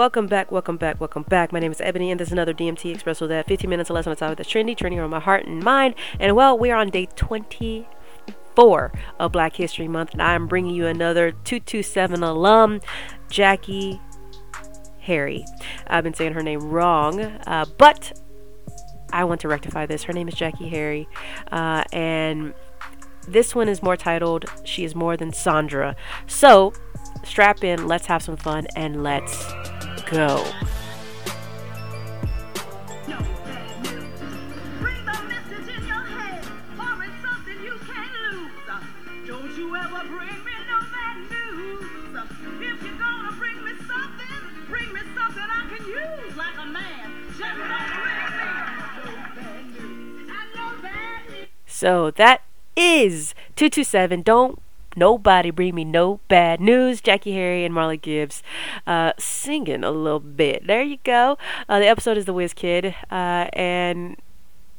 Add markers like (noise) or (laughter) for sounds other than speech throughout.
Welcome back, welcome back, welcome back. My name is Ebony, and this is another DMT Expresso that 15 minutes or less on the topic that's trendy, trending on my heart and mind. And well, we are on day 24 of Black History Month, and I'm bringing you another 227 alum, Jackée Harry. I've been saying her name wrong, uh, but I want to rectify this. Her name is Jackée Harry, uh, and this one is more titled She is More Than Sandra. So, strap in, let's have some fun, and let's go. So that is 227. Don't nobody bring me no bad news. Jackée Harry and Marla Gibbs uh, singing a little bit. There you go. Uh, the episode is The Whiz Kid. Uh, and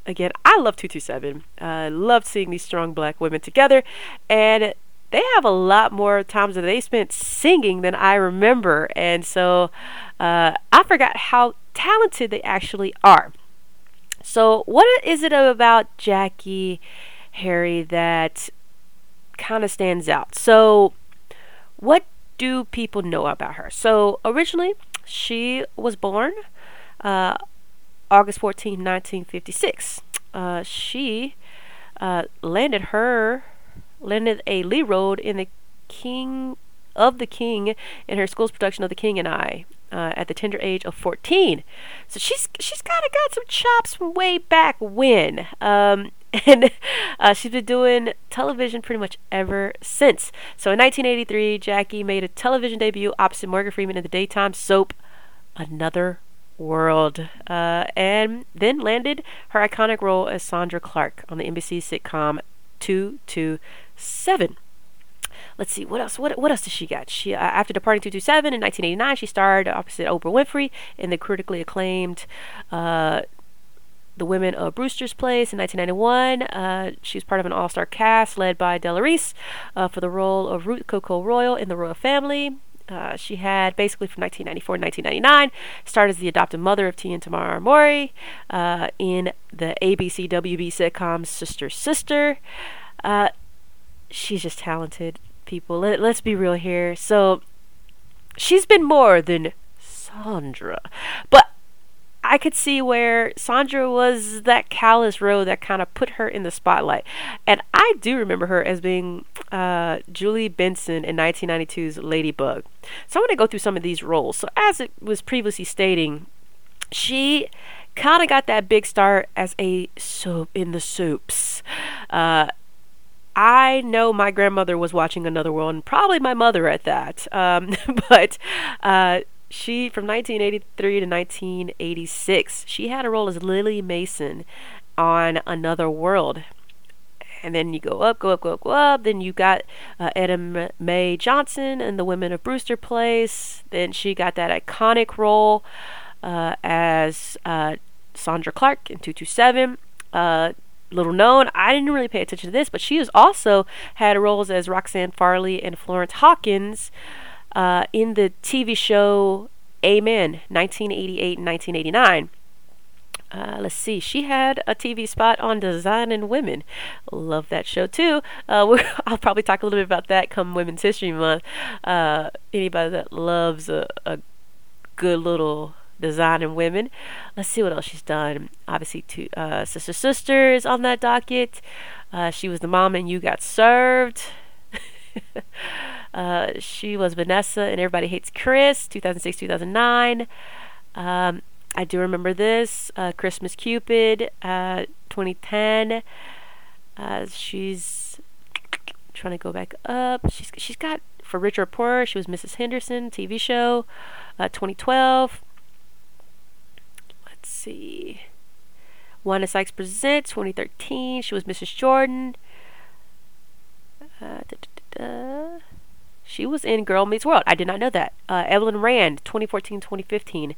again, I love 227. I uh, love seeing these strong black women together. And they have a lot more times that they spent singing than I remember. And so uh, I forgot how talented they actually are. So, what is it about Jackée Harry that kind of stands out. So, what do people know about her? So, originally, she was born uh, August 14, 1956. Uh, she uh, landed her landed a lead role in the King of the King in her school's production of The King and I uh, at the tender age of 14. So she's she's kind of got some chops from way back when. Um, (laughs) and uh, she's been doing television pretty much ever since. So in 1983, Jackée made a television debut opposite Morgan Freeman in the daytime soap Another World, uh, and then landed her iconic role as Sandra Clark on the NBC sitcom 227 let's see what else what what else does she got she uh, after departing 227 in 1989 she starred opposite oprah winfrey in the critically acclaimed uh, the Women of Brewster's Place in 1991. Uh, she was part of an all star cast led by Della Reese uh, for the role of Ruth Coco Royal in the Royal Family. Uh, she had basically from 1994 to 1999 started as the adopted mother of Tia and Tamara Mowry uh, in the ABC WB sitcom Sister Sister. Uh, she's just talented, people. Let, let's be real here. So she's been more than Sandra, but I could see where Sandra was that callous role that kind of put her in the spotlight. And I do remember her as being uh, Julie Benson in 1992's Ladybug. So I want to go through some of these roles. So, as it was previously stating, she kind of got that big start as a soap in the soups. Uh, I know my grandmother was watching Another World, and probably my mother at that. Um, (laughs) but uh, she from 1983 to 1986 she had a role as lily mason on another world. And then you go up go up go up go up. Then you got uh, etta mae johnson and the women of brewster place. Then she got that iconic role uh, as uh, sandra clark in 227 uh, little known. I didn't really pay attention to this, but she has also had roles as Roxanne Farley and Florence Hawkins uh, in the TV show Amen, 1988 and 1989. Uh, let's see. She had a TV spot on Designing Women. Love that show too. Uh, (laughs) I'll probably talk a little bit about that come Women's History Month. Uh, anybody that loves a, a good little designing women. Let's see what else she's done. Obviously, two uh, Sister Sisters on that docket. Uh, she was the mom and you got served. (laughs) Uh, she was Vanessa and Everybody Hates Chris, 2006 2009. Um, I do remember this. Uh, Christmas Cupid, uh, 2010. Uh, she's trying to go back up. She's she's got for Richer Poorer. She was Mrs. Henderson TV show, uh, 2012. Let's see. Wanda Sykes Presents 2013. She was Mrs. Jordan. Uh, she was in Girl Meets World. I did not know that. Uh, Evelyn Rand, 2014 2015.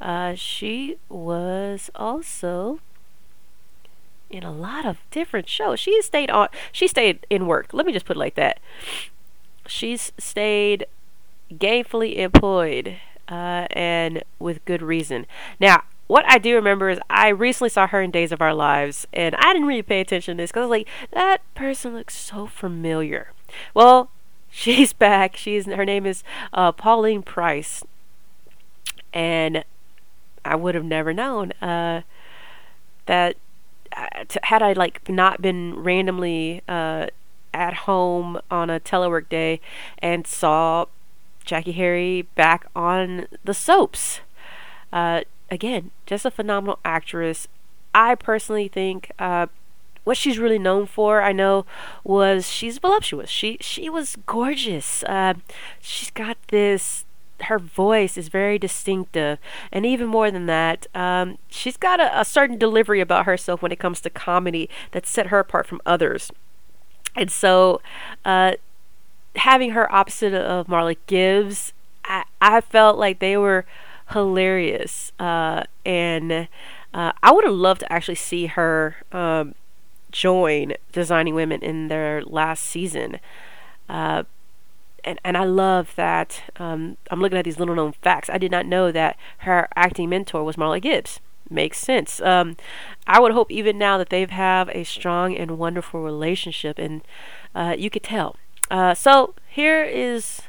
Uh, she was also in a lot of different shows. She stayed on. She stayed in work. Let me just put it like that. She's stayed gainfully employed uh, and with good reason. Now, what I do remember is I recently saw her in Days of Our Lives, and I didn't really pay attention to this because I was like, that person looks so familiar. Well, she's back. She's her name is uh, Pauline Price, and I would have never known uh, that uh, had I like not been randomly uh, at home on a telework day and saw Jackée Harry back on the soaps. Uh, again, just a phenomenal actress. I personally think uh, what she's really known for, I know, was she's voluptuous. She she was gorgeous. Uh, she's got this. Her voice is very distinctive, and even more than that, um, she's got a, a certain delivery about herself when it comes to comedy that set her apart from others. And so, uh, having her opposite of Marla Gibbs, I, I felt like they were hilarious. Uh, and uh, I would have loved to actually see her um, join Designing Women in their last season. Uh, and, and I love that. Um, I'm looking at these little known facts. I did not know that her acting mentor was Marla Gibbs. Makes sense. Um, I would hope even now that they have a strong and wonderful relationship, and uh, you could tell. Uh, so here is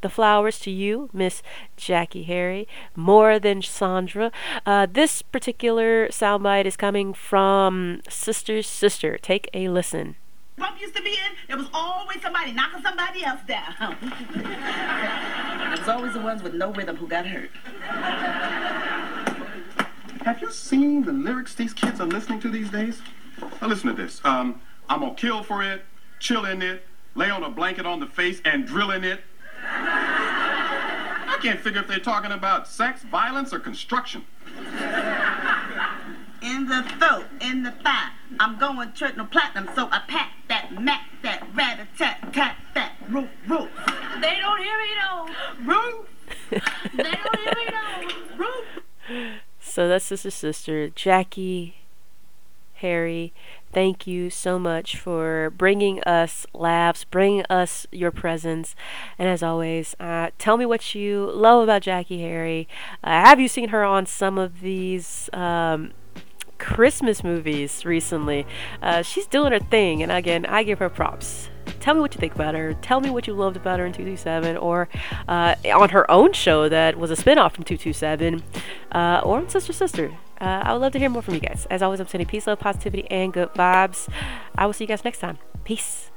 the flowers to you, Miss Jackée Harry, more than Sandra. Uh, this particular soundbite is coming from Sister's Sister. Take a listen. Bump used to be in, there was always somebody knocking somebody else down. it was always the ones with no rhythm who got hurt. Have you seen the lyrics these kids are listening to these days? Now listen to this. Um, I'm gonna kill for it, chill in it, lay on a blanket on the face and drill in it. I can't figure if they're talking about sex, violence, or construction. In the throat, in the thigh. I'm going triple platinum, so I pack that, mac that, rat a tat, tat that, roof, roof. They don't hear me though. Roof. they don't hear me though. Roof. So that's Sister Sister, Jackée, Harry, thank you so much for bringing us laughs, bringing us your presence. And as always, uh, tell me what you love about Jackée Harry. Uh, have you seen her on some of these? Um, Christmas movies recently. Uh, she's doing her thing, and again, I give her props. Tell me what you think about her. Tell me what you loved about her in 227, or uh, on her own show that was a spinoff from 227, uh, or on Sister Sister. Uh, I would love to hear more from you guys. As always, I'm sending peace, love, positivity, and good vibes. I will see you guys next time. Peace.